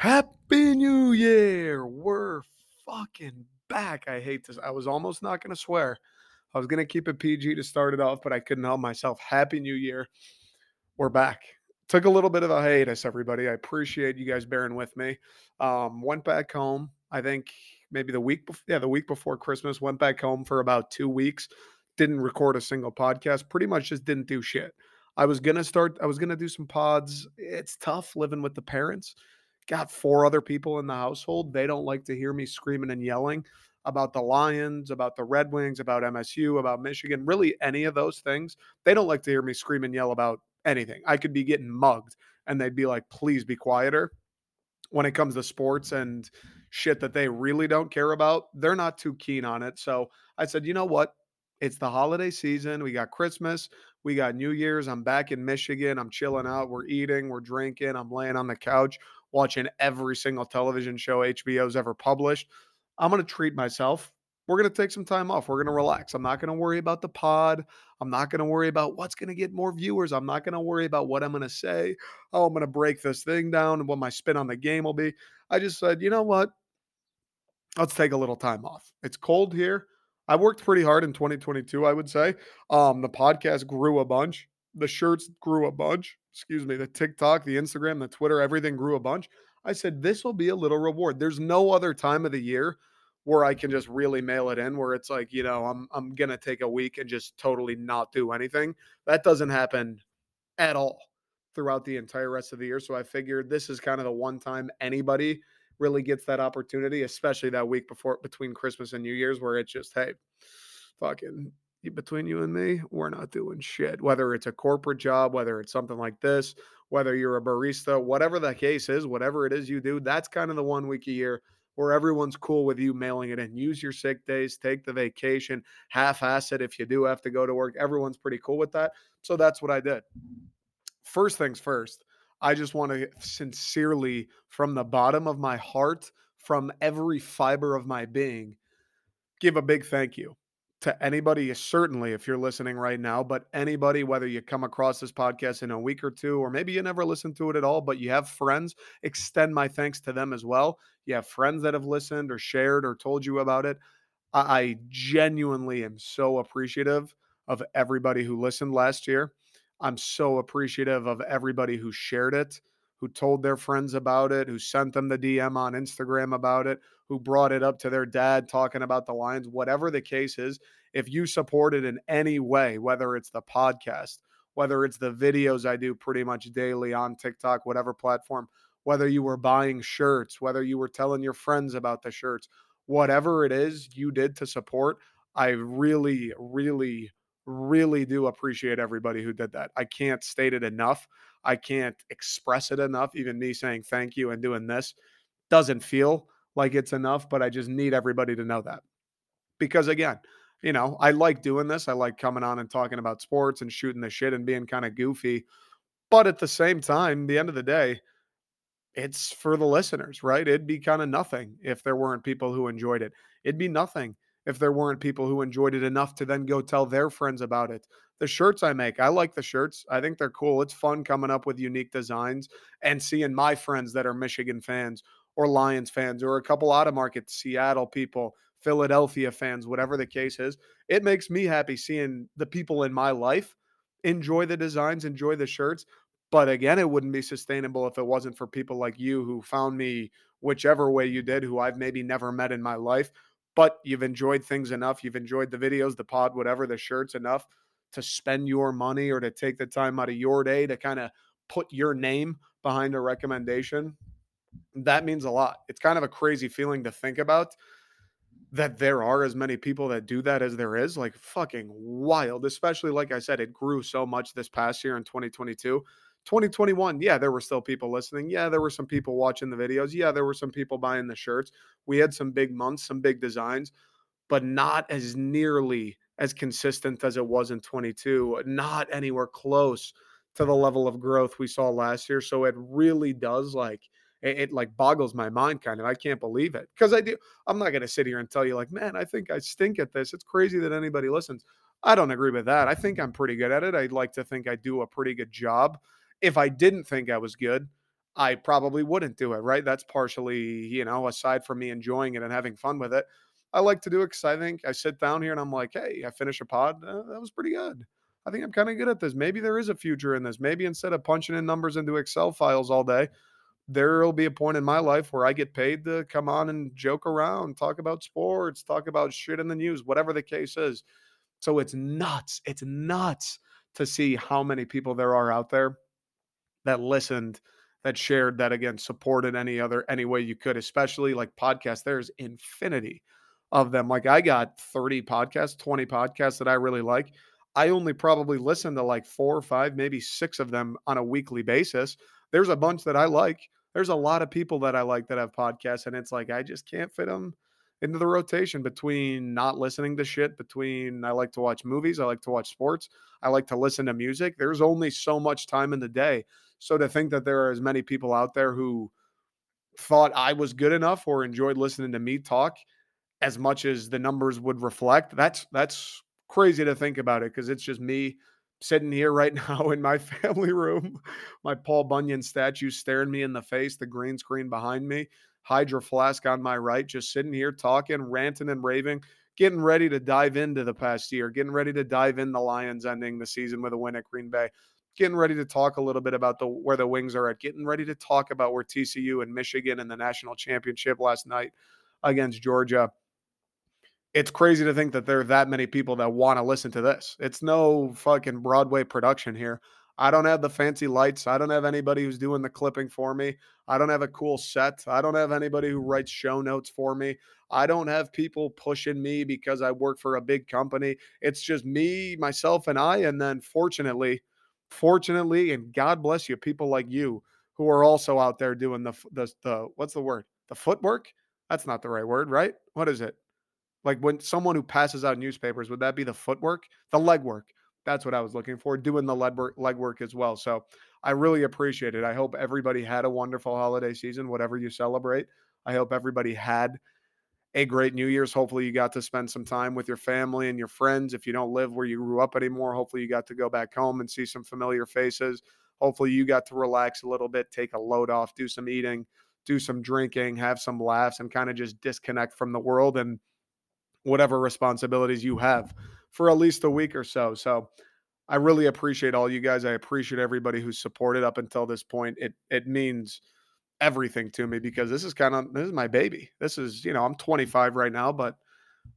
Happy New Year! We're fucking back. I hate this. I was almost not going to swear. I was going to keep it PG to start it off, but I couldn't help myself. Happy New Year. We're back. Took a little bit of a hiatus, everybody. I appreciate you guys bearing with me. Um, went back home. I think maybe the week before, yeah, the week before Christmas. Went back home for about two weeks. Didn't record a single podcast. Pretty much just didn't do shit. I was gonna start. I was gonna do some pods. It's tough living with the parents got four other people in the household. They don't like to hear me screaming and yelling about the Lions, about the Red Wings, about MSU, about Michigan, really any of those things. They don't like to hear me scream and yell about anything. I could be getting mugged and they'd be like, please be quieter. When it comes to sports and shit that they really don't care about, they're not too keen on it. So I said, you know what? It's the holiday season. We got Christmas. We got New Year's. I'm back in Michigan. I'm chilling out. We're eating. We're drinking. I'm laying on the couch watching every single television show HBO's ever published. I'm going to treat myself. We're going to take some time off. We're going to relax. I'm not going to worry about the pod. I'm not going to worry about what's going to get more viewers. I'm not going to worry about what I'm going to say. Oh, I'm going to break this thing down and what my spin on the game will be. I just said, you know what? Let's take a little time off. It's cold here. I worked pretty hard in 2022, I would say. Um, the podcast grew a bunch. The shirts grew a bunch. Excuse me. The TikTok, the Instagram, the Twitter, everything grew a bunch. I said, this will be a little reward. There's no other time of the year where I can just really mail it in, where it's like, you know, I'm I'm gonna take a week and just totally not do anything. That doesn't happen at all throughout the entire rest of the year. So I figured this is kind of the one time anybody really gets that opportunity, especially that week before between Christmas and New Year's, where it's just, hey, fucking between you and me, we're not doing shit. Whether it's a corporate job, whether it's something like this, whether you're a barista, whatever the case is, whatever it is you do, that's kind of the one week a year where everyone's cool with you mailing it in. Use your sick days, take the vacation, half ass it if you do have to go to work. Everyone's pretty cool with that. So that's what I did. First things first, I just want to sincerely, from the bottom of my heart, from every fiber of my being, give a big thank you to anybody, uh, certainly if you're listening right now, but anybody, whether you come across this podcast in a week or two, or maybe you never listened to it at all, but you have friends, extend my thanks to them as well. You have friends that have listened or shared or told you about it. I genuinely am so appreciative of everybody who listened last year. I'm so appreciative of everybody who shared it, who told their friends about it, who sent them the DM on Instagram about it, who brought it up to their dad talking about the Lions, whatever the case is. If you support it in any way, whether it's the podcast, whether it's the videos I do pretty much daily on TikTok, whatever platform, whether you were buying shirts, whether you were telling your friends about the shirts, whatever it is you did to support, I really, really, really do appreciate everybody who did that. I can't state it enough. I can't express it enough. Even me saying thank you and doing this doesn't feel like it's enough, but I just need everybody to know that. Because again, you know, I like doing this. I like coming on and talking about sports and shooting the shit and being kind of goofy. But at the same time, the end of the day, it's for the listeners, right? It'd be kind of nothing if there weren't people who enjoyed it. It'd be nothing if there weren't people who enjoyed it enough to then go tell their friends about it. The shirts I make, I like the shirts. I think they're cool. It's fun coming up with unique designs and seeing my friends that are Michigan fans or Lions fans or a couple out of market Seattle people, Philadelphia fans, whatever the case is. It makes me happy seeing the people in my life enjoy the designs, enjoy the shirts. But again, it wouldn't be sustainable if it wasn't for people like you who found me whichever way you did, who I've maybe never met in my life. But you've enjoyed things enough. You've enjoyed the videos, the pod, whatever, the shirts enough to spend your money or to take the time out of your day to kind of put your name behind a recommendation that means a lot. It's kind of a crazy feeling to think about that there are as many people that do that as there is. Like fucking wild, especially like I said, it grew so much this past year in 2022. 2021, yeah, there were still people listening. Yeah, there were some people watching the videos. Yeah, there were some people buying the shirts. We had some big months, some big designs, but not as nearly as consistent as it was in 22, not anywhere close to the level of growth we saw last year. So it really does like it, it like boggles my mind kind of. I can't believe it because I do. I'm not going to sit here and tell you like, man, I think I stink at this. It's crazy that anybody listens. I don't agree with that. I think I'm pretty good at it. I'd like to think I do a pretty good job. If I didn't think I was good, I probably wouldn't do it, right? That's partially, you know, aside from me enjoying it and having fun with it. I like to do it because I think I sit down here and I'm like, hey, I finish a pod. Uh, that was pretty good. I think I'm kind of good at this. Maybe there is a future in this. Maybe instead of punching in numbers into Excel files all day, there will be a point in my life where I get paid to come on and joke around, talk about sports, talk about shit in the news, whatever the case is. So it's nuts. It's nuts to see how many people there are out there that listened, that shared, that again supported any other any way you could, especially like podcasts. There's infinity of them. Like I got 30 podcasts, 20 podcasts that I really like. I only probably listen to like four or five, maybe six of them on a weekly basis. There's a bunch that I like. There's a lot of people that I like that have podcasts, and it's like I just can't fit them into the rotation between not listening to shit, between I like to watch movies, I like to watch sports, I like to listen to music. There's only so much time in the day. So to think that there are as many people out there who thought I was good enough or enjoyed listening to me talk as much as the numbers would reflect, that's that's crazy to think about it because it's just me sitting here right now in my family room, my Paul Bunyan statue staring me in the face, the green screen behind me, Hydro Flask on my right, just sitting here talking, ranting and raving, getting ready to dive into the past year, getting ready to dive in the Lions ending the season with a win at Green Bay, getting ready to talk a little bit about the where the Wings are at, getting ready to talk about where TCU and Michigan and the national championship last night against Georgia. It's crazy to think that there are that many people that want to listen to this. It's no fucking Broadway production here. I don't have the fancy lights. I don't have anybody who's doing the clipping for me. I don't have a cool set. I don't have anybody who writes show notes for me. I don't have people pushing me because I work for a big company. It's just me, myself, and I. And then fortunately, fortunately, and God bless you, people like you who are also out there doing the the, the what's the word? The footwork? That's not the right word, right? What is it? Like when someone who passes out newspapers, would that be the footwork? The legwork. That's what I was looking for, doing the leg work, leg work as well. So I really appreciate it. I hope everybody had a wonderful holiday season, whatever you celebrate. I hope everybody had a great New Year's. Hopefully, you got to spend some time with your family and your friends. If you don't live where you grew up anymore, hopefully, you got to go back home and see some familiar faces. Hopefully, you got to relax a little bit, take a load off, do some eating, do some drinking, have some laughs, and kind of just disconnect from the world and whatever responsibilities you have for at least a week or so. So I really appreciate all you guys. I appreciate everybody who's supported up until this point. It it means everything to me because this is kind of this is my baby. This is, you know, I'm 25 right now, but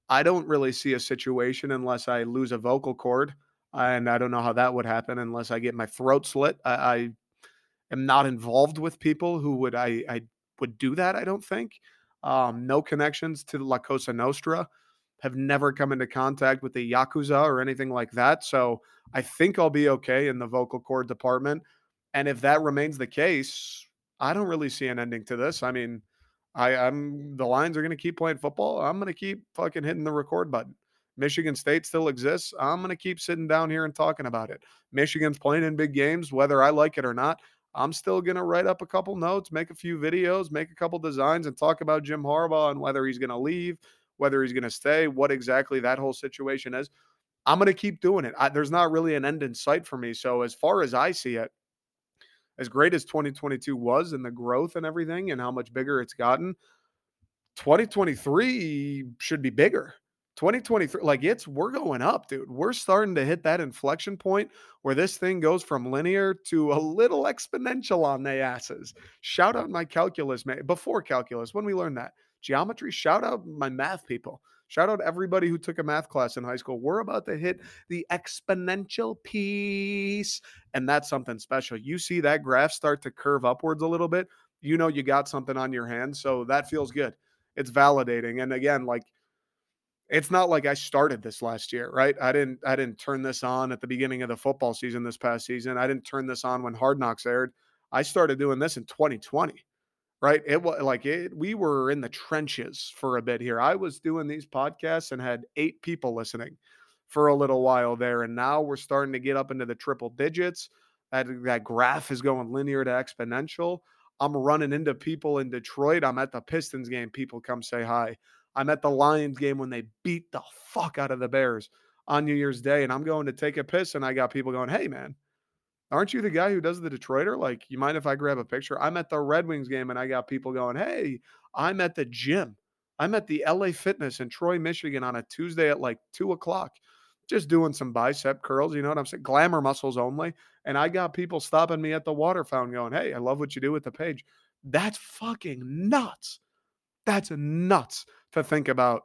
I don't really see a situation unless I lose a vocal cord. And I don't know how that would happen unless I get my throat slit. I, I am not involved with people who would I I would do that, I don't think. Um, no connections to La Cosa Nostra have never come into contact with the Yakuza or anything like that. So I think I'll be okay in the vocal cord department. And if that remains the case, I don't really see an ending to this. I mean, I, I'm the Lions are going to keep playing football. I'm going to keep fucking hitting the record button. Michigan State still exists. I'm going to keep sitting down here and talking about it. Michigan's playing in big games, whether I like it or not. I'm still going to write up a couple notes, make a few videos, make a couple designs, and talk about Jim Harbaugh and whether he's going to leave, whether he's going to stay, what exactly that whole situation is. I'm going to keep doing it. I, there's not really an end in sight for me. So, as far as I see it, as great as 2022 was and the growth and everything and how much bigger it's gotten, 2023 should be bigger. 2023, like it's, we're going up, dude. We're starting to hit that inflection point where this thing goes from linear to a little exponential on the asses. Shout out my calculus, man. Before calculus, when we learned that geometry. Shout out my math people. Shout out everybody who took a math class in high school. We're about to hit the exponential piece, and that's something special. You see that graph start to curve upwards a little bit, you know you got something on your hands. So that feels good. It's validating. And again, like it's not like I started this last year, right? I didn't I didn't turn this on at the beginning of the football season this past season. I didn't turn this on when Hard Knocks aired. I started doing this in 2020 right? It was like it, we were in the trenches for a bit here. I was doing these podcasts and had eight people listening for a little while there. And now we're starting to get up into the triple digits. That, that graph is going linear to exponential. I'm running into people in Detroit. I'm at the Pistons game. People come say hi. I'm at the Lions game when they beat the fuck out of the Bears on New Year's Day. And I'm going to take a piss. And I got people going, hey, man, Aren't you the guy who does the Detroiter? Like, you mind if I grab a picture? I'm at the Red Wings game and I got people going, Hey, I'm at the gym. I'm at the LA Fitness in Troy, Michigan on a Tuesday at like two o'clock, just doing some bicep curls. You know what I'm saying? Glamour muscles only. And I got people stopping me at the water fountain going, Hey, I love what you do with the page. That's fucking nuts. That's nuts to think about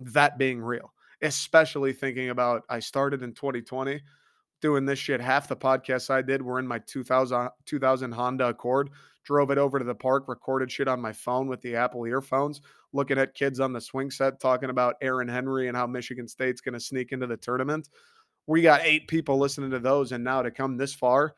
that being real, especially thinking about I started in 2020 doing this shit. Half the podcasts I did were in my 2000, 2000 Honda Accord. Drove it over to the park, recorded shit on my phone with the Apple earphones, looking at kids on the swing set talking about Aaron Henry and how Michigan State's going to sneak into the tournament. We got eight people listening to those, and now to come this far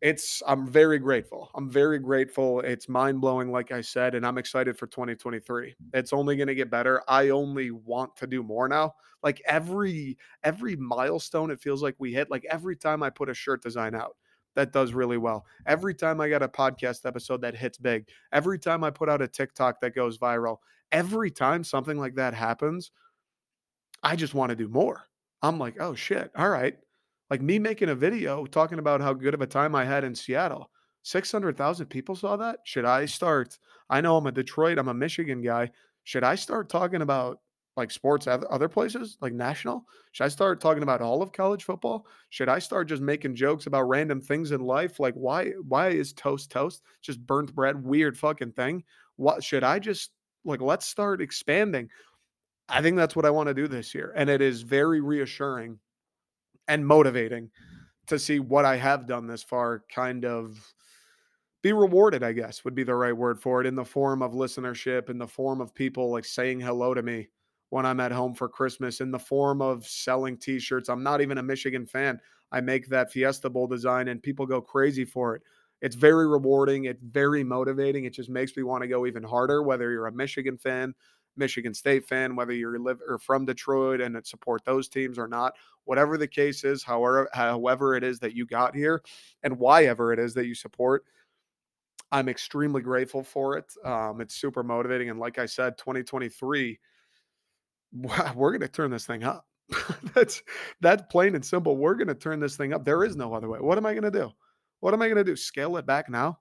it's I'm very grateful. I'm very grateful. It's mind blowing, like I said, and I'm excited for 2023. It's only going to get better. I only want to do more now. Like every every milestone, it feels like we hit. Like every time I put a shirt design out, that does really well. Every time I got a podcast episode that hits big. Every time I put out a TikTok that goes viral. Every time something like that happens, I just want to do more. I'm like, oh shit, all right like me making a video talking about how good of a time I had in Seattle. 600,000 people saw that. Should I start? I know I'm a Detroit, I'm a Michigan guy. Should I start talking about like sports other places, like national? Should I start talking about all of college football? Should I start just making jokes about random things in life? Like why why is toast toast? Just burnt bread, weird fucking thing. What should I just like let's start expanding. I think that's what I want to do this year. And it is very reassuring and motivating to see what I have done this far kind of be rewarded, I guess would be the right word for it, in the form of listenership, in the form of people like saying hello to me when I'm at home for Christmas, in the form of selling t shirts. I'm not even a Michigan fan. I make that Fiesta Bowl design and people go crazy for it. It's very rewarding. It's very motivating. It just makes me want to go even harder, whether you're a Michigan fan, Michigan State fan, whether you're live or from Detroit and support those teams or not, whatever the case is, however, however it is that you got here and why ever it is that you support, I'm extremely grateful for it. Um, it's super motivating. And like I said, 2023, we're going to turn this thing up. that's that's plain and simple. We're going to turn this thing up. There is no other way. What am I going to do? What am I going to do? Scale it back now?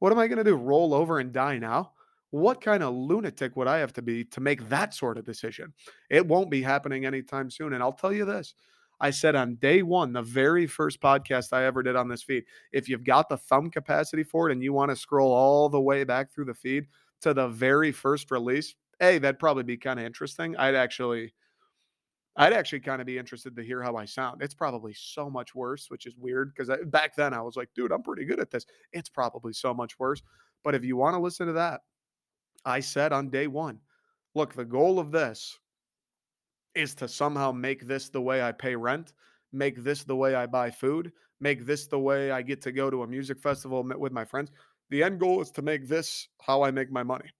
What am I going to do? Roll over and die now? What kind of lunatic would I have to be to make that sort of decision? It won't be happening anytime soon. And I'll tell you this I said on day one, the very first podcast I ever did on this feed, if you've got the thumb capacity for it and you want to scroll all the way back through the feed to the very first release, hey, that'd probably be kind of interesting. I'd actually. I'd actually kind of be interested to hear how I sound. It's probably so much worse, which is weird because back then I was like, dude, I'm pretty good at this. It's probably so much worse. But if you want to listen to that, I said on day one, look, the goal of this is to somehow make this the way I pay rent, make this the way I buy food, make this the way I get to go to a music festival with my friends. The end goal is to make this how I make my money.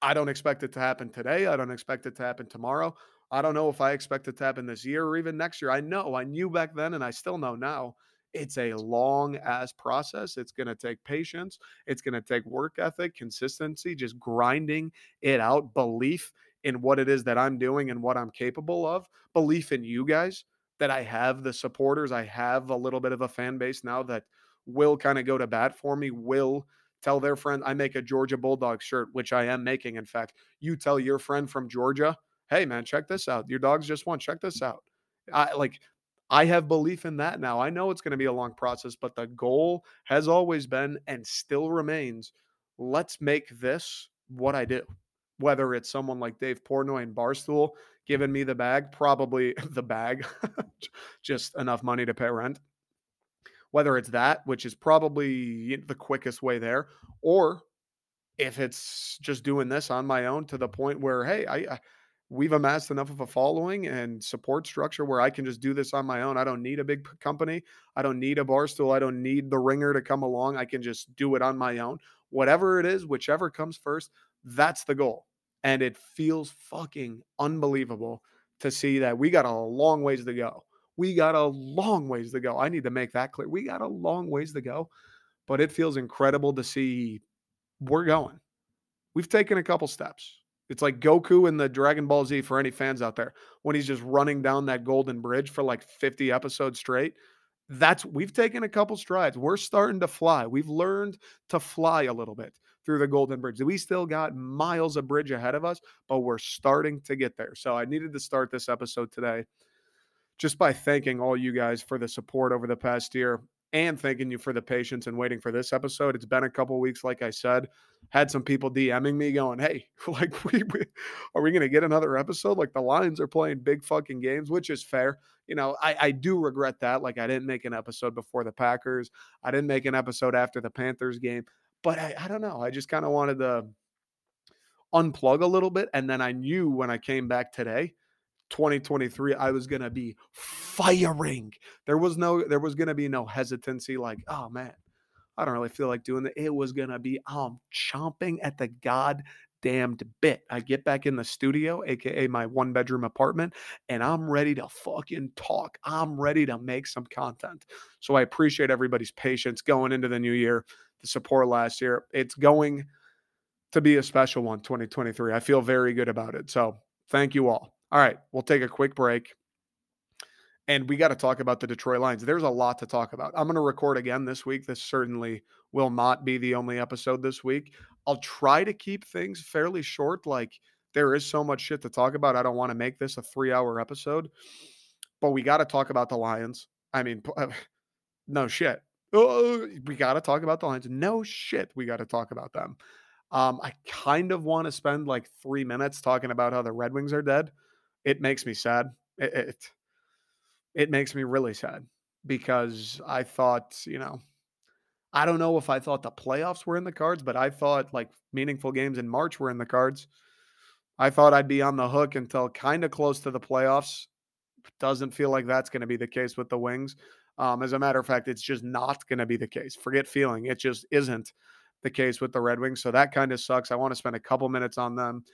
I don't expect it to happen today. I don't expect it to happen tomorrow. I don't know if I expect it to happen this year or even next year. I know, I knew back then, and I still know now it's a long ass process. It's going to take patience. It's going to take work ethic, consistency, just grinding it out, belief in what it is that I'm doing and what I'm capable of, belief in you guys that I have the supporters. I have a little bit of a fan base now that will kind of go to bat for me, will tell their friend I make a Georgia Bulldog shirt, which I am making. In fact, you tell your friend from Georgia, hey man, check this out. Your dogs just won. Check this out. I like I have belief in that now. I know it's going to be a long process, but the goal has always been and still remains let's make this what I do. Whether it's someone like Dave Portnoy and Barstool giving me the bag, probably the bag, just enough money to pay rent. Whether it's that, which is probably the quickest way there, or if it's just doing this on my own to the point where, hey, I, I we've amassed enough of a following and support structure where I can just do this on my own. I don't need a big company. I don't need a Barstool. I don't need the ringer to come along. I can just do it on my own. Whatever it is, whichever comes first, that's the goal. And it feels fucking unbelievable to see that we got a long ways to go. We got a long ways to go. I need to make that clear. We got a long ways to go, but it feels incredible to see we're going. We've taken a couple steps it's like Goku in the Dragon Ball Z for any fans out there when he's just running down that golden bridge for like 50 episodes straight. that's we've taken a couple strides. We're starting to fly. We've learned to fly a little bit through the Golden Bridge. We still got miles of bridge ahead of us, but we're starting to get there. So I needed to start this episode today just by thanking all you guys for the support over the past year and thanking you for the patience and waiting for this episode. It's been a couple weeks, like I said. Had some people DMing me going, "Hey, like, we, we are we going to get another episode? Like, the Lions are playing big fucking games, which is fair. You know, I, I do regret that. Like, I didn't make an episode before the Packers. I didn't make an episode after the Panthers game. But I, I don't know. I just kind of wanted to unplug a little bit, and then I knew when I came back today 2023 i was going to be firing. There was no there was going to be no hesitancy like oh man i don't really feel like doing that it was going to be i'm chomping at the god damned bit. I get back in the studio aka my one bedroom apartment and i'm ready to fucking talk. I'm ready to make some content. So i appreciate everybody's patience going into the new year the support last year. It's going to be a special one 2023 i feel very good about it. So thank you all all right, we'll take a quick break. And we got to talk about the Detroit Lions. There's a lot to talk about. I'm going to record again this week. This certainly will not be the only episode this week. I'll try to keep things fairly short. Like, there is so much shit to talk about. I don't want to make this a three hour episode, but we got to talk about the Lions. I mean, no shit. Oh, we got to talk about the Lions. No shit. We got to talk about them. Um, I kind of want to spend like three minutes talking about how the Red Wings are dead it makes me sad. It, it, it makes me really sad because I thought, you know, I don't know if I thought the playoffs were in the cards, but I thought like meaningful games in March were in the cards. I thought I'd be on the hook until kind of close to the playoffs. Doesn't feel like that's going to be the case with the Wings. Um, as a matter of fact, it's just not going to be the case. Forget feeling. It just isn't the case with the Red Wings. So that kind of sucks. I want to spend a couple minutes on them.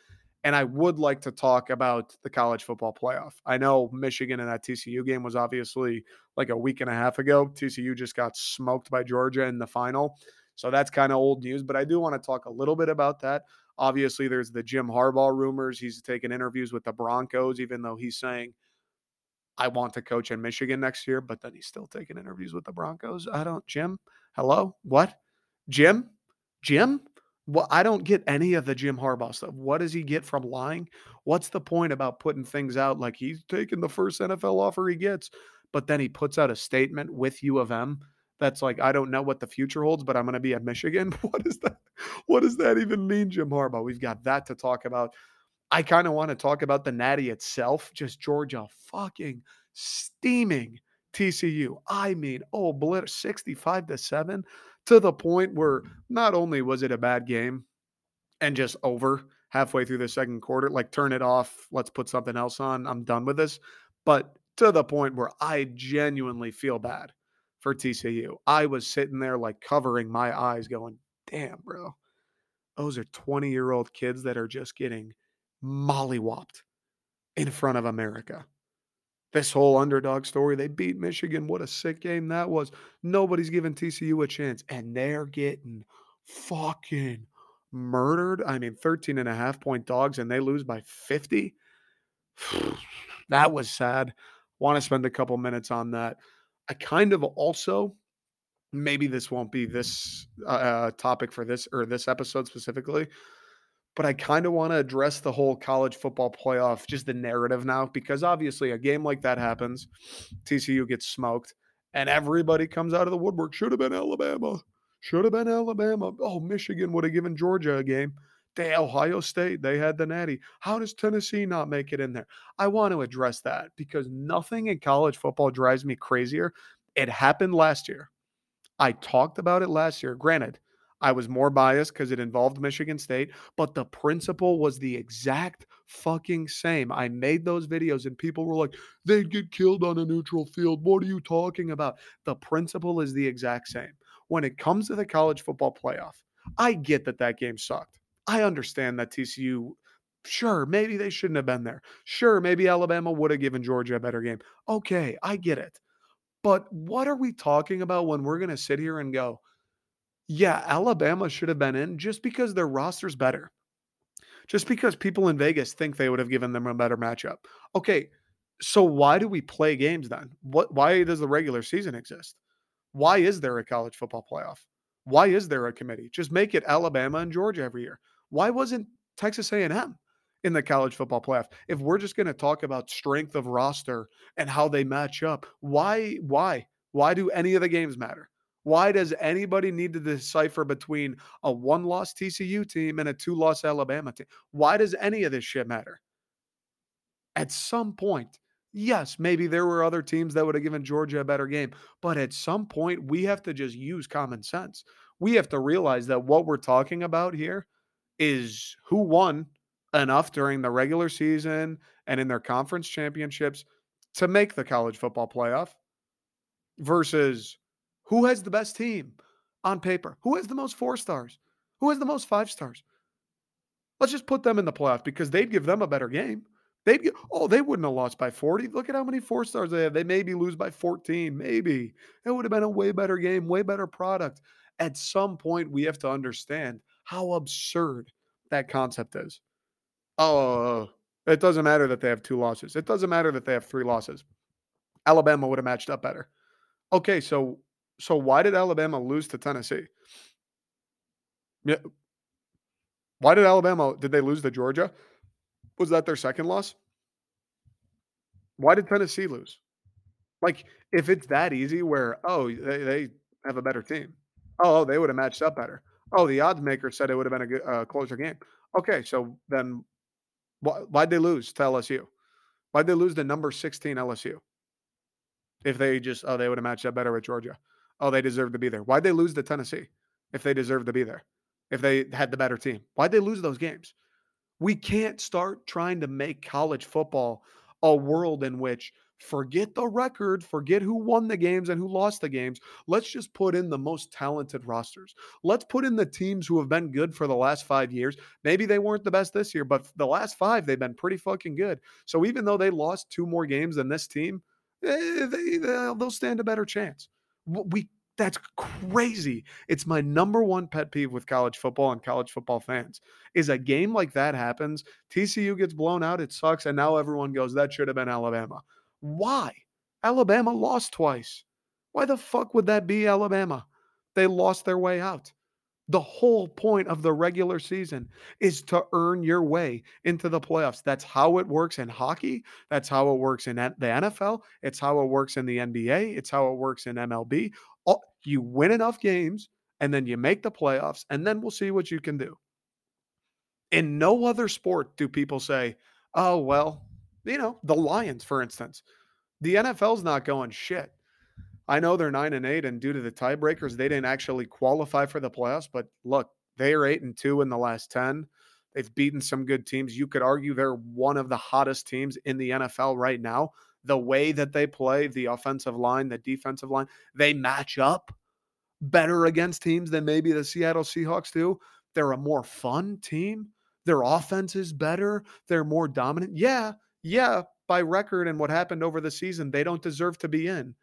And I would like to talk about the college football playoff. I know Michigan and that TCU game was obviously like a week and a half ago. TCU just got smoked by Georgia in the final. So that's kind of old news, but I do want to talk a little bit about that. Obviously, there's the Jim Harbaugh rumors. He's taking interviews with the Broncos, even though he's saying, I want to coach in Michigan next year, but then he's still taking interviews with the Broncos. I don't, Jim, hello? What? Jim? Jim? Well, I don't get any of the Jim Harbaugh stuff. What does he get from lying? What's the point about putting things out like he's taking the first NFL offer he gets, but then he puts out a statement with U of M that's like, I don't know what the future holds, but I'm going to be at Michigan. What is that? What does that even mean, Jim Harbaugh? We've got that to talk about. I kind of want to talk about the Natty itself, just Georgia fucking steaming TCU. I mean, oh, blitz 65 to 7 to the point where not only was it a bad game and just over halfway through the second quarter, like turn it off, let's put something else on, I'm done with this, but to the point where I genuinely feel bad for TCU. I was sitting there like covering my eyes going, damn, bro. Those are 20 year old kids that are just getting mollywopped in front of America. This whole underdog story, they beat Michigan. What a sick game that was. Nobody's giving TCU a chance, and they're getting fucking murdered. I mean, 13 and a half point dogs, and they lose by 50. that was sad. Want to spend a couple minutes on that. I kind of also, maybe this won't be this uh, uh topic for this or this episode specifically, but I kind of want to address the whole college football playoff, just the narrative now, because obviously a game like that happens, TCU gets smoked, and everybody comes out of the woodwork. Should have been Alabama. Should have been Alabama. Oh, Michigan would have given Georgia a game. They Ohio State, they had the natty. How does Tennessee not make it in there? I want to address that because nothing in college football drives me crazier. It happened last year. I talked about it last year. Granted, I was more biased because it involved Michigan State, but the principle was the exact fucking same. I made those videos and people were like, they'd get killed on a neutral field. What are you talking about? The principle is the exact same. When it comes to the college football playoff, I get that that game sucked. I understand that TCU, sure, maybe they shouldn't have been there. Sure, maybe Alabama would have given Georgia a better game. Okay, I get it. But what are we talking about when we're going to sit here and go, yeah, Alabama should have been in just because their roster's better. Just because people in Vegas think they would have given them a better matchup. Okay, So why do we play games then? What why does the regular season exist? Why is there a college football playoff? Why is there a committee? Just make it Alabama and Georgia every year. Why wasn't Texas A&M in the college football playoff? If we're just going to talk about strength of roster and how they match up, why why why do any of the games matter? Why does anybody need to decipher between a one-loss TCU team and a two-loss Alabama team? Why does any of this shit matter? At some point, yes, maybe there were other teams that would have given Georgia a better game, but at some point we have to just use common sense. We have to realize that what we're talking about here is who won enough during the regular season and in their conference championships to make the college football playoff versus who has the best team on paper? Who has the most four stars? Who has the most five stars? Let's just put them in the playoff because they'd give them a better game. They'd get, oh, they wouldn't have lost by 40. Look at how many four stars they have. They maybe lose by 14. Maybe. It would have been a way better game, way better product. At some point, we have to understand how absurd that concept is. Oh, it doesn't matter that they have two losses. It doesn't matter that they have three losses. Alabama would have matched up better. Okay, so so why did Alabama lose to Tennessee? Yeah. Why did Alabama did they lose to Georgia? Was that their second loss? Why did Tennessee lose? Like if it's that easy where oh they, they have a better team. Oh, they would have matched up better. Oh, the odds maker said it would have been a good, uh, closer game. Okay, so then why, why'd they lose to LSU? Why'd they lose to number 16 LSU? If they just, oh, they would have matched up better with Georgia. Oh, they deserve to be there. Why'd they lose to Tennessee if they deserve to be there? If they had the better team? Why'd they lose those games? We can't start trying to make college football a world in which forget the record, forget who won the games and who lost the games. Let's just put in the most talented rosters. Let's put in the teams who have been good for the last five years. Maybe they weren't the best this year, but the last five, they've been pretty fucking good. So even though they lost two more games than this team, eh, they, they'll stand a better chance. We that's crazy. It's my number one pet peeve with college football and college football fans. Is a game like that happens, TCU gets blown out, it sucks, and now everyone goes, that should have been Alabama. Why? Alabama lost twice. Why the fuck would that be Alabama? They lost their way out. The whole point of the regular season is to earn your way into the playoffs. That's how it works in hockey. That's how it works in the NFL. It's how it works in the NBA. It's how it works in MLB. You win enough games and then you make the playoffs, and then we'll see what you can do. In no other sport do people say, oh, well, you know, the Lions, for instance. The NFL's not going shit. I know they're nine and eight, and due to the tiebreakers, they didn't actually qualify for the playoffs. But look, they are eight and two in the last 10. They've beaten some good teams. You could argue they're one of the hottest teams in the NFL right now. The way that they play, the offensive line, the defensive line, they match up better against teams than maybe the Seattle Seahawks do. They're a more fun team. Their offense is better. They're more dominant. Yeah, yeah, by record and what happened over the season, they don't deserve to be in.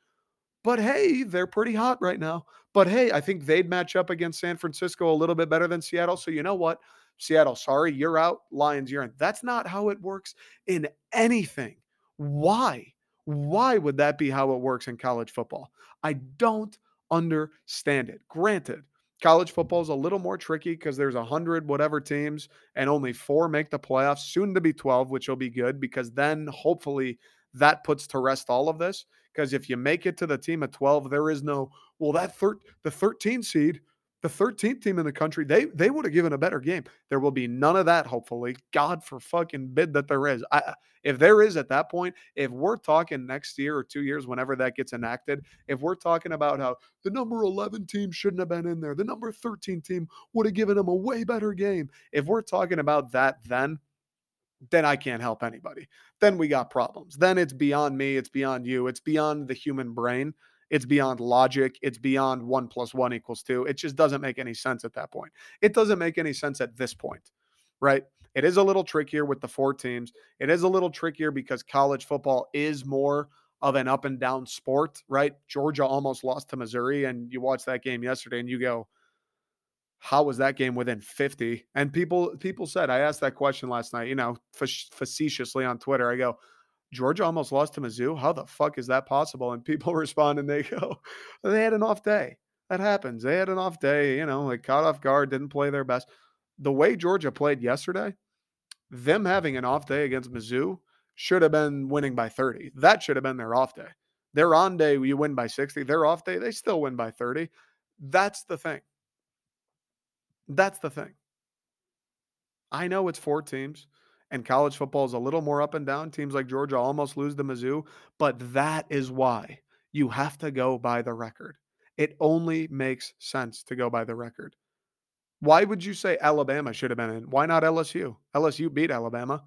But hey, they're pretty hot right now. But hey, I think they'd match up against San Francisco a little bit better than Seattle. So you know what? Seattle, sorry, you're out. Lions, you're in. That's not how it works in anything. Why? Why would that be how it works in college football? I don't understand it. Granted, college football is a little more tricky because there's a hundred whatever teams and only four make the playoffs, soon to be 12, which will be good because then hopefully that puts to rest all of this. Because if you make it to the team of 12, there is no, well, that thir- the 13 seed the 13th team in the country, they they would have given a better game. There will be none of that, hopefully. God for fucking bid that there is. I, if there is at that point, if we're talking next year or two years, whenever that gets enacted, if we're talking about how the number 11 team shouldn't have been in there, the number 13 team would have given them a way better game. If we're talking about that, then then I can't help anybody. Then we got problems. Then it's beyond me. It's beyond you. It's beyond the human brain. It's beyond logic. It's beyond one plus one equals two. It just doesn't make any sense at that point. It doesn't make any sense at this point, right? It is a little trickier with the four teams. It is a little trickier because college football is more of an up and down sport, right? Georgia almost lost to Missouri, and you watch that game yesterday and you go, how was that game within 50 and people people said i asked that question last night you know facetiously on twitter i go Georgia almost lost to Mizzou. How the fuck is that possible? And people respond and they go, they had an off day. That happens. They had an off day, you know, like caught off guard, didn't play their best. The way Georgia played yesterday, them having an off day against Mizzou should have been winning by 30. That should have been their off day. Their on day, you win by 60. Their off day, they still win by 30. That's the thing. That's the thing. I know it's four teams and college football is a little more up and down. Teams like Georgia almost lose to Mizzou, but that is why you have to go by the record. It only makes sense to go by the record. Why would you say Alabama should have been in? Why not LSU? LSU beat Alabama.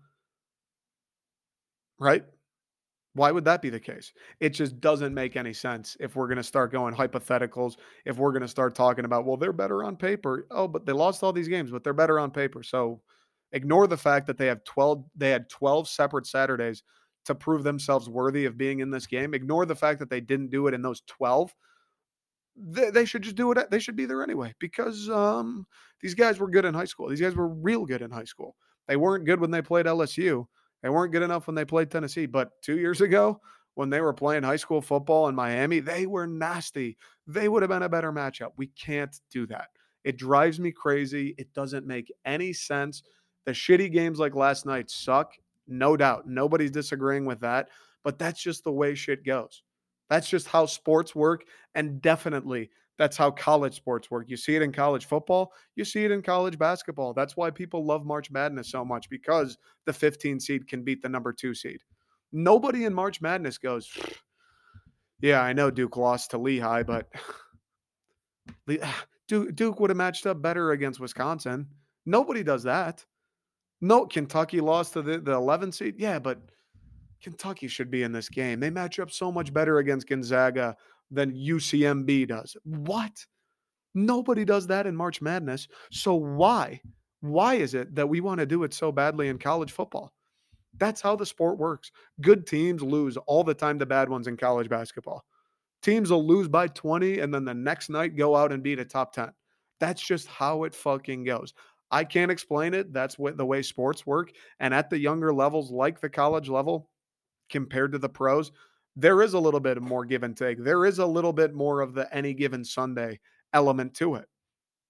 Right? Why would that be the case? It just doesn't make any sense if we're going to start going hypotheticals, if we're going to start talking about, well, they're better on paper. Oh, but they lost all these games, but they're better on paper. So Ignore the fact that they have 12 they had 12 separate Saturdays to prove themselves worthy of being in this game. Ignore the fact that they didn't do it in those 12. They, they should just do it. They should be there anyway because um, these guys were good in high school. These guys were real good in high school. They weren't good when they played LSU. They weren't good enough when they played Tennessee. But two years ago, when they were playing high school football in Miami, they were nasty. They would have been a better matchup. We can't do that. It drives me crazy. It doesn't make any sense. The shitty games like last night suck, no doubt. Nobody's disagreeing with that, but that's just the way shit goes. That's just how sports work. And definitely, that's how college sports work. You see it in college football, you see it in college basketball. That's why people love March Madness so much because the 15 seed can beat the number two seed. Nobody in March Madness goes, yeah, I know Duke lost to Lehigh, but Duke would have matched up better against Wisconsin. Nobody does that. No, Kentucky lost to the, the 11 seed. Yeah, but Kentucky should be in this game. They match up so much better against Gonzaga than UCMB does. What? Nobody does that in March Madness. So why? Why is it that we want to do it so badly in college football? That's how the sport works. Good teams lose all the time to bad ones in college basketball. Teams will lose by 20 and then the next night go out and beat a top 10. That's just how it fucking goes. I can't explain it. That's what the way sports work. And at the younger levels, like the college level, compared to the pros, there is a little bit more give and take. There is a little bit more of the any given Sunday element to it.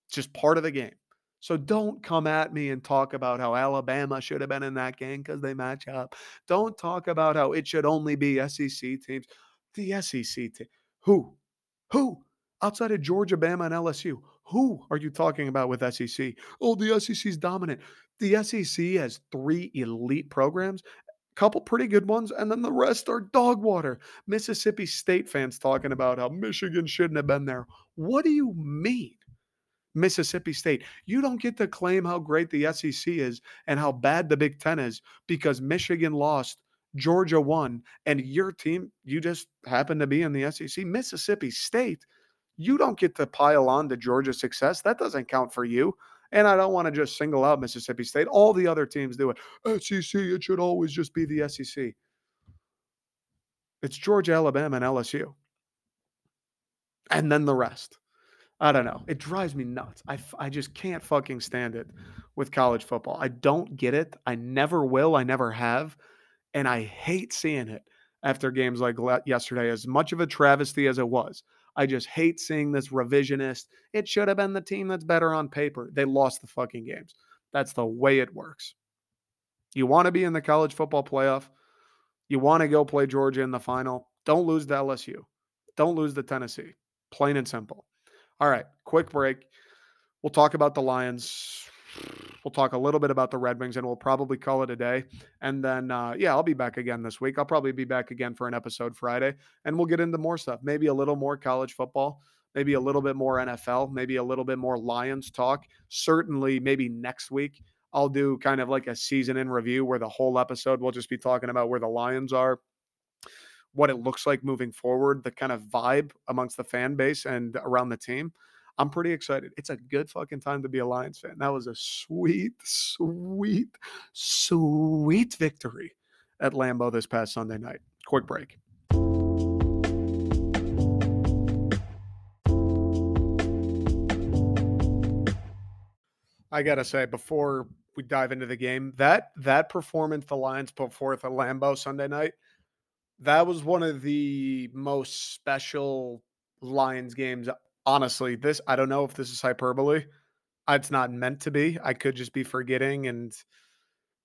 It's just part of the game. So don't come at me and talk about how Alabama should have been in that game because they match up. Don't talk about how it should only be SEC teams. The SEC team. Who? Who? Outside of Georgia, Bama, and LSU, who are you talking about with SEC? Oh, the SEC is dominant. The SEC has three elite programs, couple pretty good ones, and then the rest are dog water. Mississippi State fans talking about how Michigan shouldn't have been there. What do you mean? Mississippi State. You don't get to claim how great the SEC is and how bad the Big Ten is because Michigan lost, Georgia won, and your team, you just happen to be in the SEC. Mississippi State you don't get to pile on to Georgia's success. That doesn't count for you. And I don't want to just single out Mississippi State. All the other teams do it. SEC, it should always just be the SEC. It's Georgia, Alabama, and LSU. And then the rest. I don't know. It drives me nuts. I, I just can't fucking stand it with college football. I don't get it. I never will. I never have. And I hate seeing it after games like yesterday, as much of a travesty as it was. I just hate seeing this revisionist. It should have been the team that's better on paper. They lost the fucking games. That's the way it works. You want to be in the college football playoff. You want to go play Georgia in the final. Don't lose to LSU. Don't lose to Tennessee. Plain and simple. All right, quick break. We'll talk about the Lions We'll talk a little bit about the Red Wings and we'll probably call it a day. And then, uh, yeah, I'll be back again this week. I'll probably be back again for an episode Friday and we'll get into more stuff. Maybe a little more college football, maybe a little bit more NFL, maybe a little bit more Lions talk. Certainly, maybe next week. I'll do kind of like a season in review where the whole episode will just be talking about where the Lions are, what it looks like moving forward, the kind of vibe amongst the fan base and around the team. I'm pretty excited. It's a good fucking time to be a Lions fan. That was a sweet, sweet, sweet victory at Lambeau this past Sunday night. Quick break. I gotta say, before we dive into the game. That that performance the Lions put forth at Lambeau Sunday night, that was one of the most special Lions games. Honestly, this I don't know if this is hyperbole. Uh, it's not meant to be. I could just be forgetting and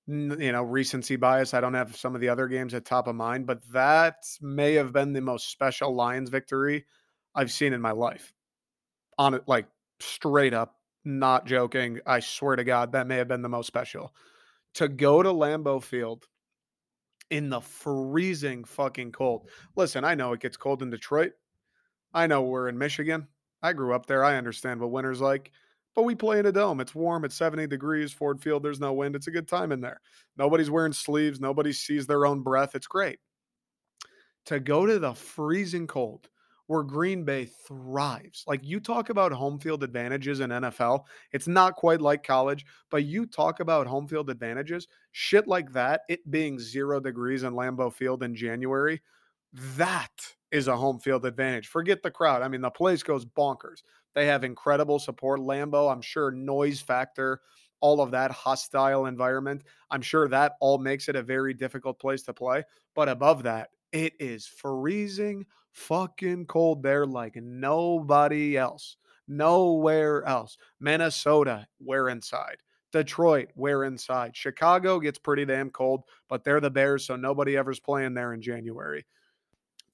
you know recency bias. I don't have some of the other games at top of mind, but that may have been the most special Lions victory I've seen in my life. On it, like straight up, not joking. I swear to God, that may have been the most special. To go to Lambeau Field in the freezing fucking cold. Listen, I know it gets cold in Detroit. I know we're in Michigan. I grew up there. I understand what winter's like. But we play in a dome. It's warm. It's 70 degrees. Ford Field, there's no wind. It's a good time in there. Nobody's wearing sleeves. Nobody sees their own breath. It's great. To go to the freezing cold where Green Bay thrives. Like you talk about home field advantages in NFL, it's not quite like college, but you talk about home field advantages, shit like that, it being zero degrees in Lambeau Field in January, that is a home field advantage. Forget the crowd. I mean, the place goes bonkers. They have incredible support. Lambeau, I'm sure, noise factor, all of that hostile environment. I'm sure that all makes it a very difficult place to play. But above that, it is freezing fucking cold there like nobody else. Nowhere else. Minnesota, we're inside. Detroit, we're inside. Chicago gets pretty damn cold, but they're the Bears, so nobody ever's playing there in January.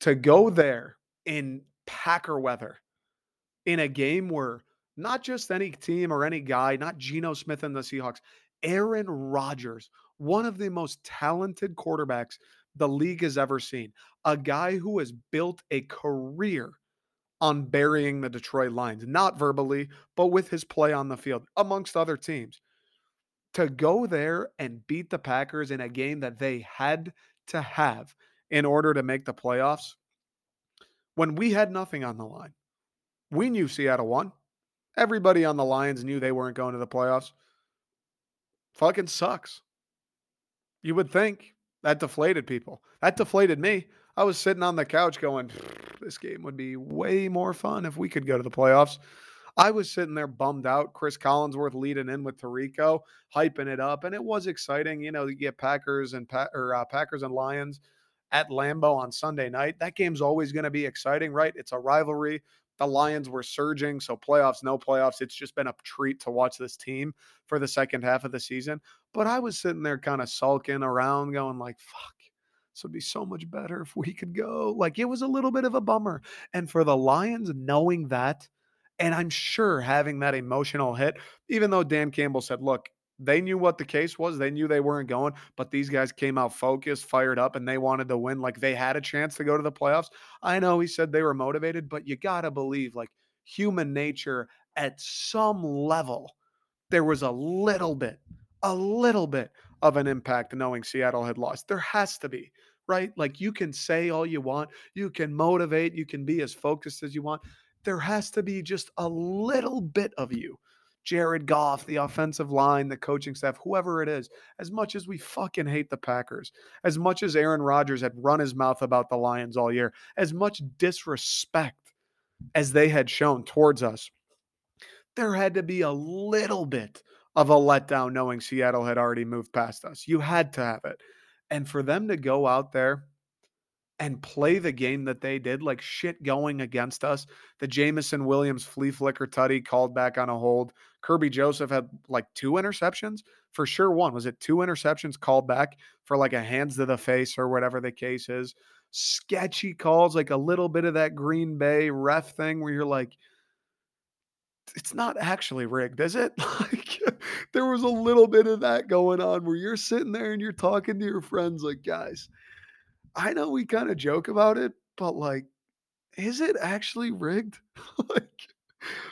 To go there in Packer weather in a game where not just any team or any guy, not Geno Smith and the Seahawks, Aaron Rodgers, one of the most talented quarterbacks the league has ever seen. A guy who has built a career on burying the Detroit Lions, not verbally, but with his play on the field, amongst other teams. To go there and beat the Packers in a game that they had to have in order to make the playoffs, when we had nothing on the line, we knew Seattle won. Everybody on the Lions knew they weren't going to the playoffs. Fucking sucks. You would think that deflated people. That deflated me. I was sitting on the couch going, this game would be way more fun if we could go to the playoffs. I was sitting there bummed out. Cris Collinsworth leading in with Tirico, hyping it up, and it was exciting. You know, you get Packers and pa- or uh, Packers and Lions at Lambeau on Sunday night. That game's always going to be exciting, right? It's a rivalry. The Lions were surging, so playoffs, no playoffs. It's just been a treat to watch this team for the second half of the season. But I was sitting there kind of sulking around, going like, "Fuck, this would be so much better if we could go." Like it was a little bit of a bummer, and for the Lions knowing that, and I'm sure having that emotional hit, even though Dan Campbell said, "Look, they knew what the case was. They knew they weren't going, but these guys came out focused, fired up, and they wanted to win. Like they had a chance to go to the playoffs. I know he said they were motivated, but you got to believe, like human nature at some level, there was a little bit, a little bit of an impact knowing Seattle had lost. There has to be, right? Like you can say all you want, you can motivate, you can be as focused as you want. There has to be just a little bit of you Jared Goff, the offensive line, the coaching staff, whoever it is, as much as we fucking hate the Packers, as much as Aaron Rodgers had run his mouth about the Lions all year, as much disrespect as they had shown towards us, there had to be a little bit of a letdown knowing Seattle had already moved past us. You had to have it. And for them to go out there and play the game that they did, like shit going against us. The Jameson Williams flea flicker tutty called back on a hold. Kerby Joseph had like two interceptions for sure. One was it two interceptions called back for like a hands to the face or whatever the case is. Sketchy calls, like a little bit of that Green Bay ref thing where you're like, it's not actually rigged, is it? Like there was a little bit of that going on where you're sitting there and you're talking to your friends, like, guys, I know we kind of joke about it, but like, is it actually rigged? like,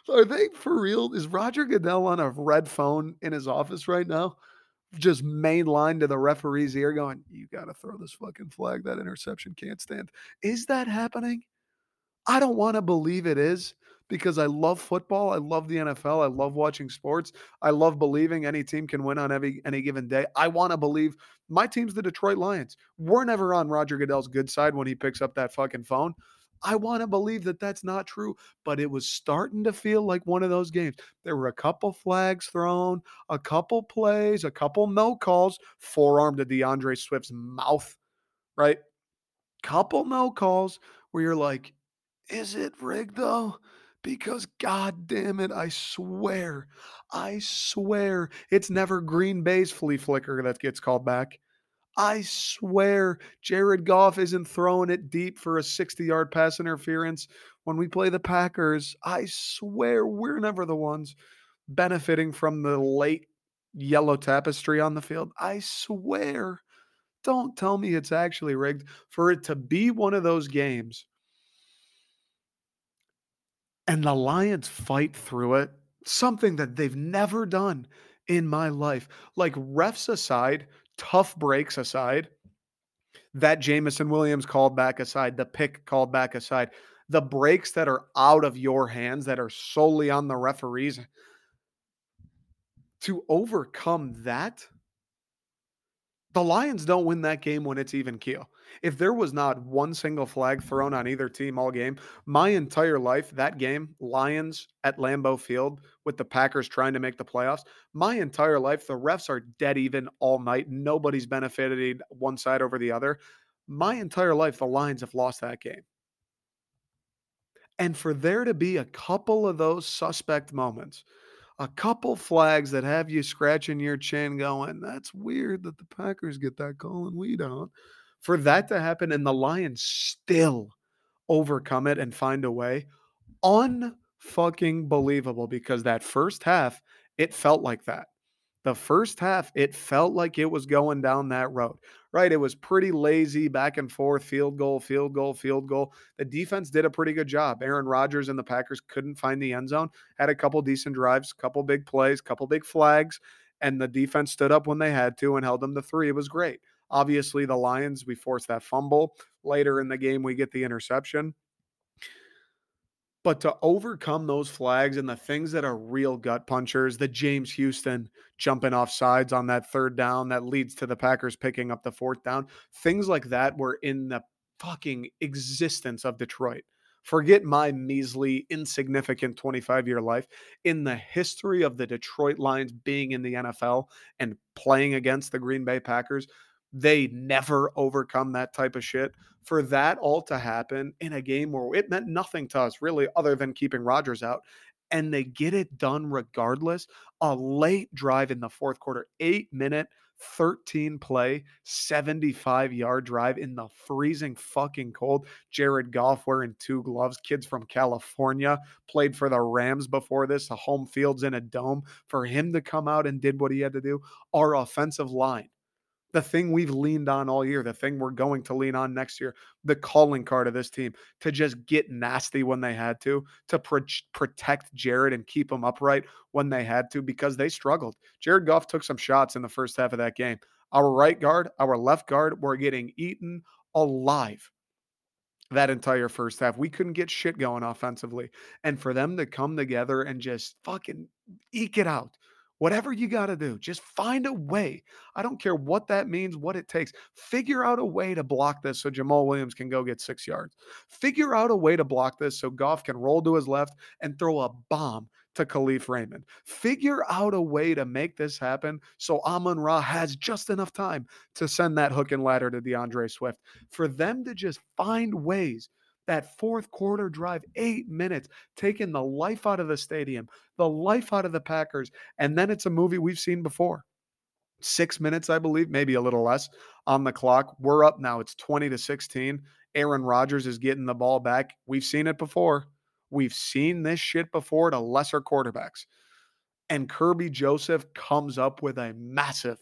are they for real? Is Roger Goodell on a red phone in his office right now? Just main line to the referee's ear going, You got to throw this fucking flag. That interception can't stand. Is that happening? I don't want to believe it is because I love football. I love the NFL. I love watching sports. I love believing any team can win on every any given day. I want to believe my team's the Detroit Lions. We're never on Roger Goodell's good side when he picks up that fucking phone. I want to believe that that's not true, but it was starting to feel like one of those games. There were a couple flags thrown, a couple plays, a couple no calls, forearm to D'Andre Swift's mouth, right? Couple no calls where you're like, is it rigged though? Because god damn it, I swear, I swear it's never Green Bay's flea flicker that gets called back. I swear Jared Goff isn't throwing it deep for a 60 yard pass interference when we play the Packers. I swear we're never the ones benefiting from the late yellow tapestry on the field. I swear. Don't tell me it's actually rigged for it to be one of those games. And the Lions fight through it, something that they've never done in my life. Like refs aside, tough breaks aside, that Jameson Williams called back aside, the pick called back aside, the breaks that are out of your hands that are solely on the referees to overcome that the Lions don't win that game when it's even keel. If there was not one single flag thrown on either team all game, my entire life, that game, Lions at Lambeau Field with the Packers trying to make the playoffs, my entire life, the refs are dead even all night. Nobody's benefited one side over the other. My entire life, the Lions have lost that game. And for there to be a couple of those suspect moments, a couple flags that have you scratching your chin going, that's weird that the Packers get that call and we don't. For that to happen and the Lions still overcome it and find a way, unfucking believable because that first half, it felt like that. The first half, it felt like it was going down that road, right? It was pretty lazy back and forth, field goal, field goal, field goal. The defense did a pretty good job. Aaron Rodgers and the Packers couldn't find the end zone, had a couple decent drives, couple big plays, couple big flags, and the defense stood up when they had to and held them to three. It was great. Obviously, the Lions, we forced that fumble. Later in the game, we get the interception. But to overcome those flags and the things that are real gut punchers, the James Houston jumping off sides on that third down that leads to the Packers picking up the fourth down, things like that were in the fucking existence of Detroit. Forget my measly, insignificant 25 year life. In the history of the Detroit Lions being in the NFL and playing against the Green Bay Packers, they never overcome that type of shit. For that all to happen in a game where it meant nothing to us, really, other than keeping Rodgers out, and they get it done regardless. A late drive in the fourth quarter, eight minute, 13 play, 75 yard drive in the freezing fucking cold. Jared Goff wearing two gloves, kids from California, played for the Rams before this, the home fields in a dome. For him to come out and did what he had to do, our offensive line the thing we've leaned on all year, the thing we're going to lean on next year, the calling card of this team to just get nasty when they had to, to pro- protect Jared and keep him upright when they had to because they struggled. Jared Goff took some shots in the first half of that game. Our right guard, our left guard were getting eaten alive that entire first half. We couldn't get shit going offensively. And for them to come together and just fucking eke it out Whatever you got to do, just find a way. I don't care what that means, what it takes. Figure out a way to block this so Jamaal Williams can go get six yards. Figure out a way to block this so Goff can roll to his left and throw a bomb to Kalif Raymond. Figure out a way to make this happen so Amon Ra has just enough time to send that hook and ladder to D'Andre Swift. For them to just find ways that fourth quarter drive, eight minutes, taking the life out of the stadium, the life out of the Packers. And then it's a movie we've seen before. Six minutes, I believe, maybe a little less on the clock. We're up now. It's 20 to 16. Aaron Rodgers is getting the ball back. We've seen it before. We've seen this shit before to lesser quarterbacks. And Kerby Joseph comes up with a massive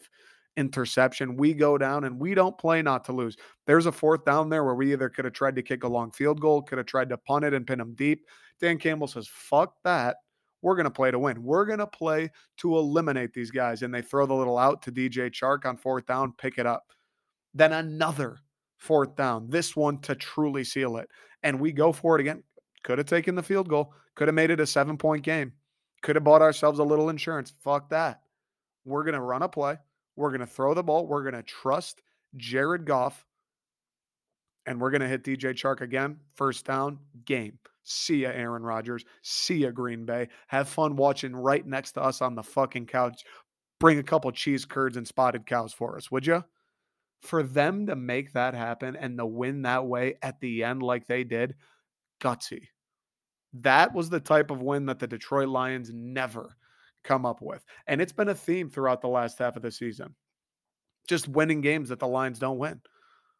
interception. We go down and we don't play not to lose. There's a fourth down there where we either could have tried to kick a long field goal, could have tried to punt it and pin them deep. Dan Campbell says, fuck that. We're going to play to win. We're going to play to eliminate these guys. And they throw the little out to DJ Chark on fourth down, pick it up. Then another fourth down, this one to truly seal it. And we go for it again. Could have taken the field goal, could have made it a seven point game, could have bought ourselves a little insurance. Fuck that. We're going to run a play. We're going to throw the ball. We're going to trust Jared Goff and we're going to hit DJ Chark again. First down, game. See ya, Aaron Rodgers. See ya, Green Bay. Have fun watching right next to us on the fucking couch. Bring a couple cheese curds and spotted cows for us, would you? For them to make that happen and to win that way at the end, like they did, gutsy. That was the type of win that the Detroit Lions never come up with. And it's been a theme throughout the last half of the season. Just winning games that the Lions don't win.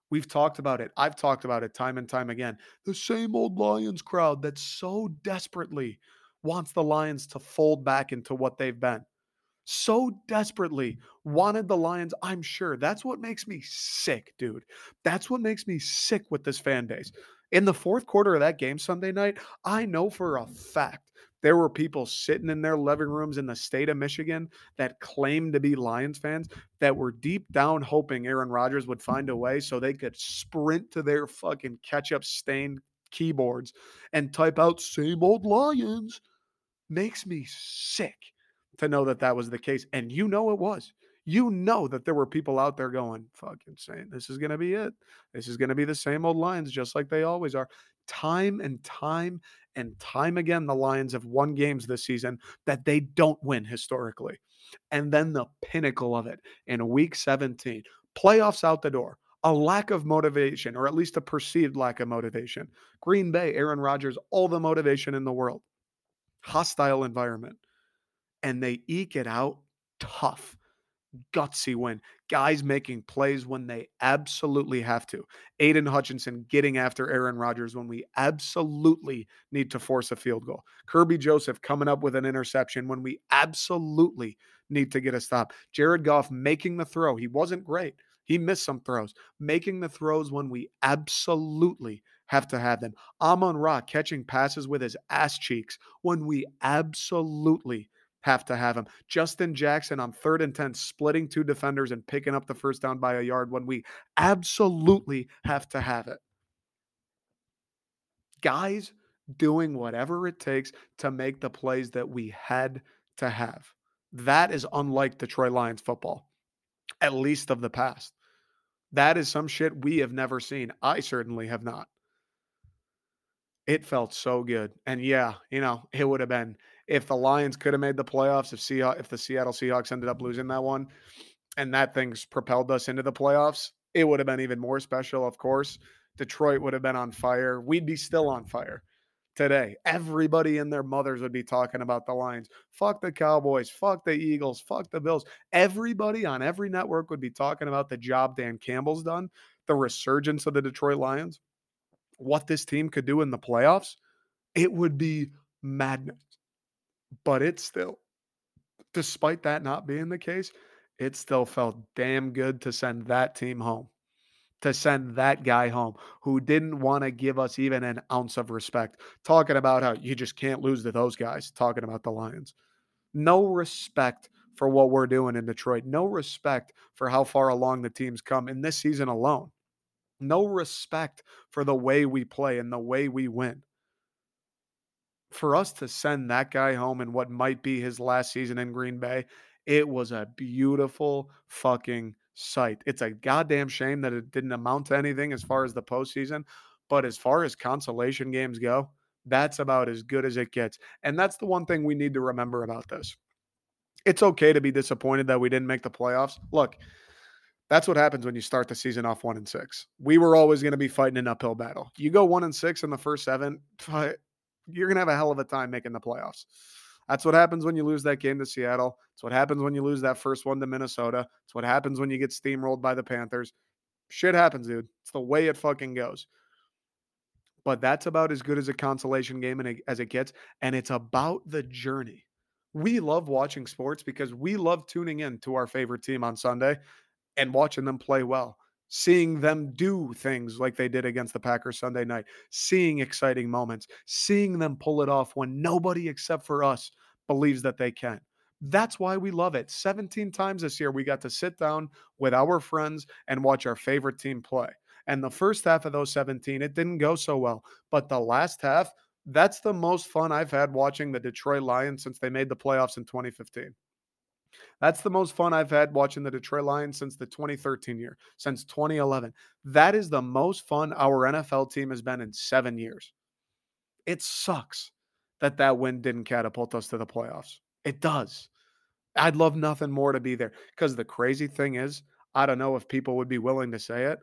We've talked about it. I've talked about it time and time again. The same old Lions crowd that so desperately wants the Lions to fold back into what they've been. So desperately wanted the Lions, I'm sure. That's what makes me sick, dude. That's what makes me sick with this fan base. In the fourth quarter of that game Sunday night, I know for a fact there were people sitting in their living rooms in the state of Michigan that claimed to be Lions fans that were deep down hoping Aaron Rodgers would find a way so they could sprint to their fucking ketchup stained keyboards and type out same old Lions. Makes me sick to know that that was the case. And you know it was you know that there were people out there going, fucking saying, this is going to be it. This is going to be the same old Lions, just like they always are. Time and time and time again, the Lions have won games this season that they don't win historically. And then the pinnacle of it in week 17, playoffs out the door, a lack of motivation, or at least a perceived lack of motivation. Green Bay, Aaron Rodgers, all the motivation in the world, hostile environment. And they eke it out tough gutsy win. Guys making plays when they absolutely have to. Aidan Hutchinson getting after Aaron Rodgers when we absolutely need to force a field goal. Kerby Joseph coming up with an interception when we absolutely need to get a stop. Jared Goff making the throw. He wasn't great. He missed some throws. Making the throws when we absolutely have to have them. Amon Ra catching passes with his ass cheeks when we absolutely have to have him. Justin Jackson on third and 10, splitting two defenders and picking up the first down by a yard when we absolutely have to have it. Guys doing whatever it takes to make the plays that we had to have. That is unlike Detroit Lions football, at least of the past. That is some shit we have never seen. I certainly have not. It felt so good. And yeah, you know, it would have been if the Lions could have made the playoffs, if Seah- if the Seattle Seahawks ended up losing that one, and that thing's propelled us into the playoffs, it would have been even more special. Of course, Detroit would have been on fire. We'd be still on fire today. Everybody and their mothers would be talking about the Lions. Fuck the Cowboys. Fuck the Eagles. Fuck the Bills. Everybody on every network would be talking about the job Dan Campbell's done, the resurgence of the Detroit Lions, what this team could do in the playoffs. It would be madness. But it still, despite that not being the case, it still felt damn good to send that team home, to send that guy home who didn't want to give us even an ounce of respect, talking about how you just can't lose to those guys, talking about the Lions. No respect for what we're doing in Detroit. No respect for how far along the team's come in this season alone. No respect for the way we play and the way we win for us to send that guy home in what might be his last season in Green Bay, it was a beautiful fucking sight. It's a goddamn shame that it didn't amount to anything as far as the postseason. But as far as consolation games go, that's about as good as it gets. And that's the one thing we need to remember about this. It's okay to be disappointed that we didn't make the playoffs. Look, that's what happens when you start the season off one and six. We were always going to be fighting an uphill battle. You go one and six in the first seven, you're going to have a hell of a time making the playoffs. That's what happens when you lose that game to Seattle. It's what happens when you lose that first one to Minnesota. It's what happens when you get steamrolled by the Panthers. Shit happens, dude. It's the way it fucking goes. But that's about as good as a consolation game as it gets. And it's about the journey. We love watching sports because we love tuning in to our favorite team on Sunday and watching them play well seeing them do things like they did against the Packers Sunday night, seeing exciting moments, seeing them pull it off when nobody except for us believes that they can. That's why we love it. 17 times this year, we got to sit down with our friends and watch our favorite team play. And the first half of those 17, it didn't go so well. But the last half, that's the most fun I've had watching the Detroit Lions since they made the playoffs in 2015. That's the most fun I've had watching the Detroit Lions since the 2013 year, since 2011. That is the most fun our NFL team has been in seven years. It sucks that that win didn't catapult us to the playoffs. It does. I'd love nothing more to be there because the crazy thing is, I don't know if people would be willing to say it,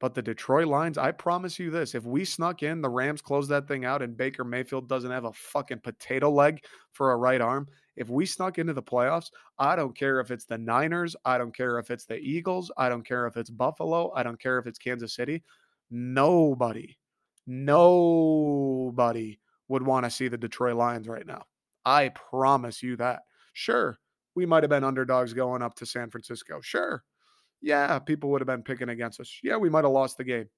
but the Detroit Lions, I promise you this if we snuck in, the Rams close that thing out, and Baker Mayfield doesn't have a fucking potato leg for a right arm, if we snuck into the playoffs, I don't care if it's the Niners, I don't care if it's the Eagles, I don't care if it's Buffalo, I don't care if it's Kansas City. Nobody, nobody would want to see the Detroit Lions right now. I promise you that. Sure, we might have been underdogs going up to San Francisco. Sure. Yeah, people would have been picking against us. Yeah, we might have lost the game.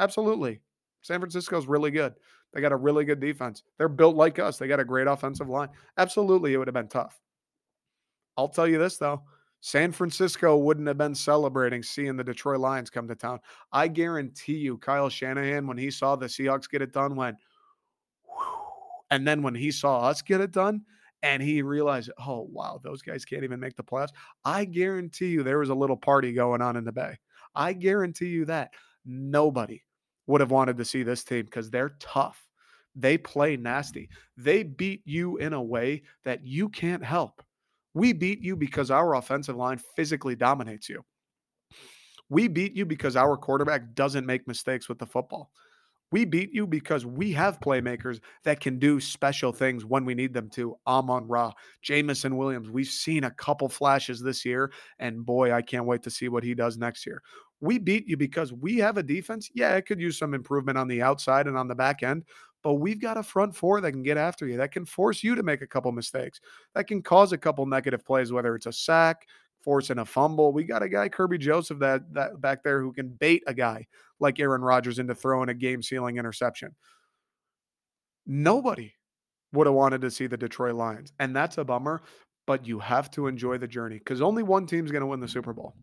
Absolutely. San Francisco's really good. They got a really good defense. They're built like us. They got a great offensive line. Absolutely, it would have been tough. I'll tell you this, though San Francisco wouldn't have been celebrating seeing the Detroit Lions come to town. I guarantee you, Kyle Shanahan, when he saw the Seahawks get it done, went, and then when he saw us get it done, and he realized, oh, wow, those guys can't even make the playoffs. I guarantee you there was a little party going on in the Bay. I guarantee you that nobody would have wanted to see this team because they're tough. They play nasty. They beat you in a way that you can't help. We beat you because our offensive line physically dominates you. We beat you because our quarterback doesn't make mistakes with the football. We beat you because we have playmakers that can do special things when we need them to. Amon Ra, Jameson Williams. We've seen a couple flashes this year, and boy, I can't wait to see what he does next year. We beat you because we have a defense. Yeah, it could use some improvement on the outside and on the back end, but we've got a front four that can get after you, that can force you to make a couple mistakes, that can cause a couple negative plays, whether it's a sack, forcing a fumble. We got a guy, Kerby Joseph, that that back there who can bait a guy like Aaron Rodgers into throwing a game sealing interception. Nobody would have wanted to see the Detroit Lions. And that's a bummer, but you have to enjoy the journey because only one team's going to win the Super Bowl.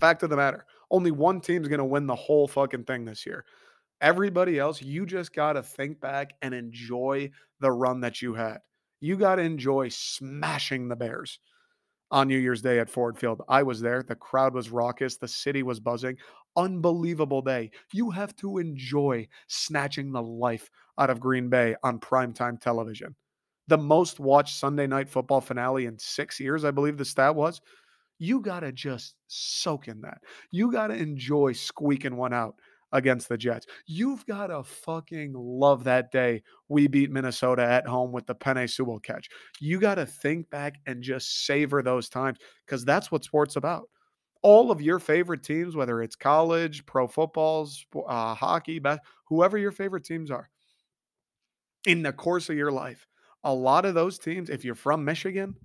Fact of the matter, only one team's going to win the whole fucking thing this year. Everybody else, you just got to think back and enjoy the run that you had. You got to enjoy smashing the Bears on New Year's Day at Ford Field. I was there. The crowd was raucous. The city was buzzing. Unbelievable day. You have to enjoy snatching the life out of Green Bay on primetime television. The most watched Sunday night football finale in six years, I believe the stat was. You got to just soak in that. You got to enjoy squeaking one out against the Jets. You've got to fucking love that day we beat Minnesota at home with the Penei Sewell catch. You got to think back and just savor those times because that's what sports about. All of your favorite teams, whether it's college, pro footballs, uh, hockey, whoever your favorite teams are, in the course of your life, a lot of those teams, if you're from Michigan,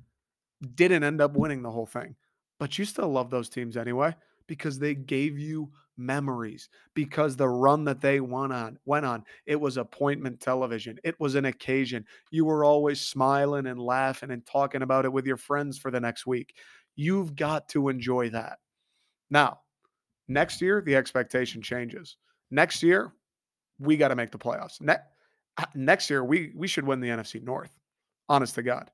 didn't end up winning the whole thing, but you still love those teams anyway because they gave you memories because the run that they went on went on it was appointment television it was an occasion. You were always smiling and laughing and talking about it with your friends for the next week. You've got to enjoy that. Now next year the expectation changes. Next year we got to make the playoffs. Ne- uh, next year we we should win the NFC North honest to god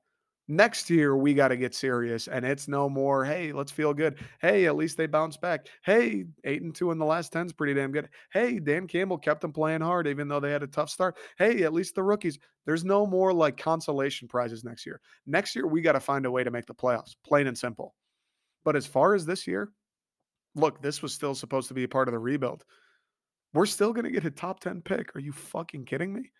Next year, we got to get serious, and it's no more. Hey, let's feel good. Hey, at least they bounced back. Hey, eight and two in the last ten is pretty damn good. Hey, Dan Campbell kept them playing hard, even though they had a tough start. Hey, at least the rookies. There's no more like consolation prizes next year. Next year, we got to find a way to make the playoffs, plain and simple. But as far as this year, look, this was still supposed to be a part of the rebuild. We're still going to get a top 10 pick. Are you fucking kidding me?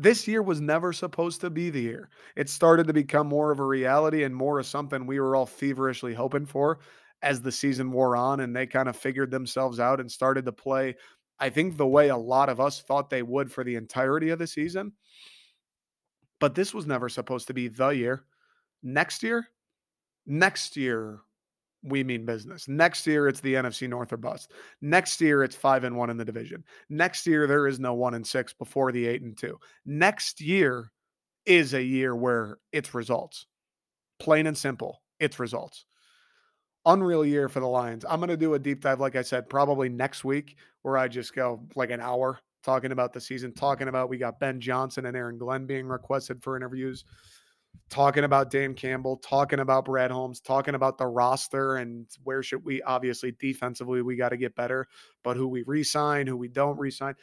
This year was never supposed to be the year. It started to become more of a reality and more of something we were all feverishly hoping for as the season wore on and they kind of figured themselves out and started to play, I think, the way a lot of us thought they would for the entirety of the season. But this was never supposed to be the year. Next year, next year, we mean business. Next year it's the NFC North or bust. Next year it's 5 and 1 in the division. Next year there is no 1 and 6 before the 8 and 2. Next year is a year where it's results. Plain and simple, it's results. Unreal year for the Lions. I'm going to do a deep dive like I said probably next week where I just go like an hour talking about the season, talking about we got Ben Johnson and Aaron Glenn being requested for interviews. Talking about Dan Campbell, talking about Brad Holmes, talking about the roster and where should we obviously defensively we got to get better, but who we resign, who we don't resign.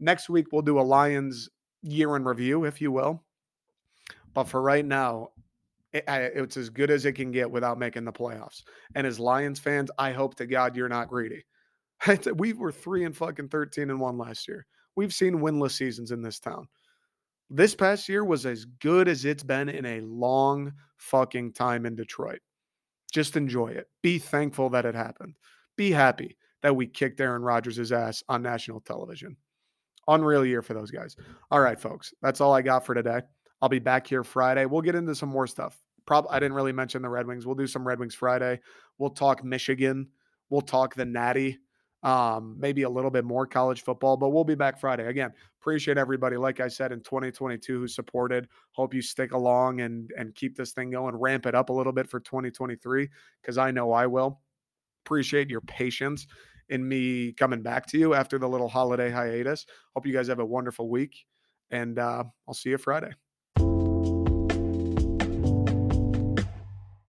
Next week we'll do a Lions year in review, if you will. But for right now, it, it's as good as it can get without making the playoffs. And as Lions fans, I hope to God you're not greedy. we were three and fucking thirteen and one last year. We've seen winless seasons in this town. This past year was as good as it's been in a long fucking time in Detroit. Just enjoy it. Be thankful that it happened. Be happy that we kicked Aaron Rodgers' ass on national television. Unreal year for those guys. All right, folks. That's all I got for today. I'll be back here Friday. We'll get into some more stuff. Probably I didn't really mention the Red Wings. We'll do some Red Wings Friday. We'll talk Michigan. We'll talk the Natty um, maybe a little bit more college football, but we'll be back Friday. Again, appreciate everybody, like I said, in 2022 who supported. Hope you stick along and and keep this thing going, ramp it up a little bit for 2023, because I know I will. Appreciate your patience in me coming back to you after the little holiday hiatus. Hope you guys have a wonderful week, and uh, I'll see you Friday.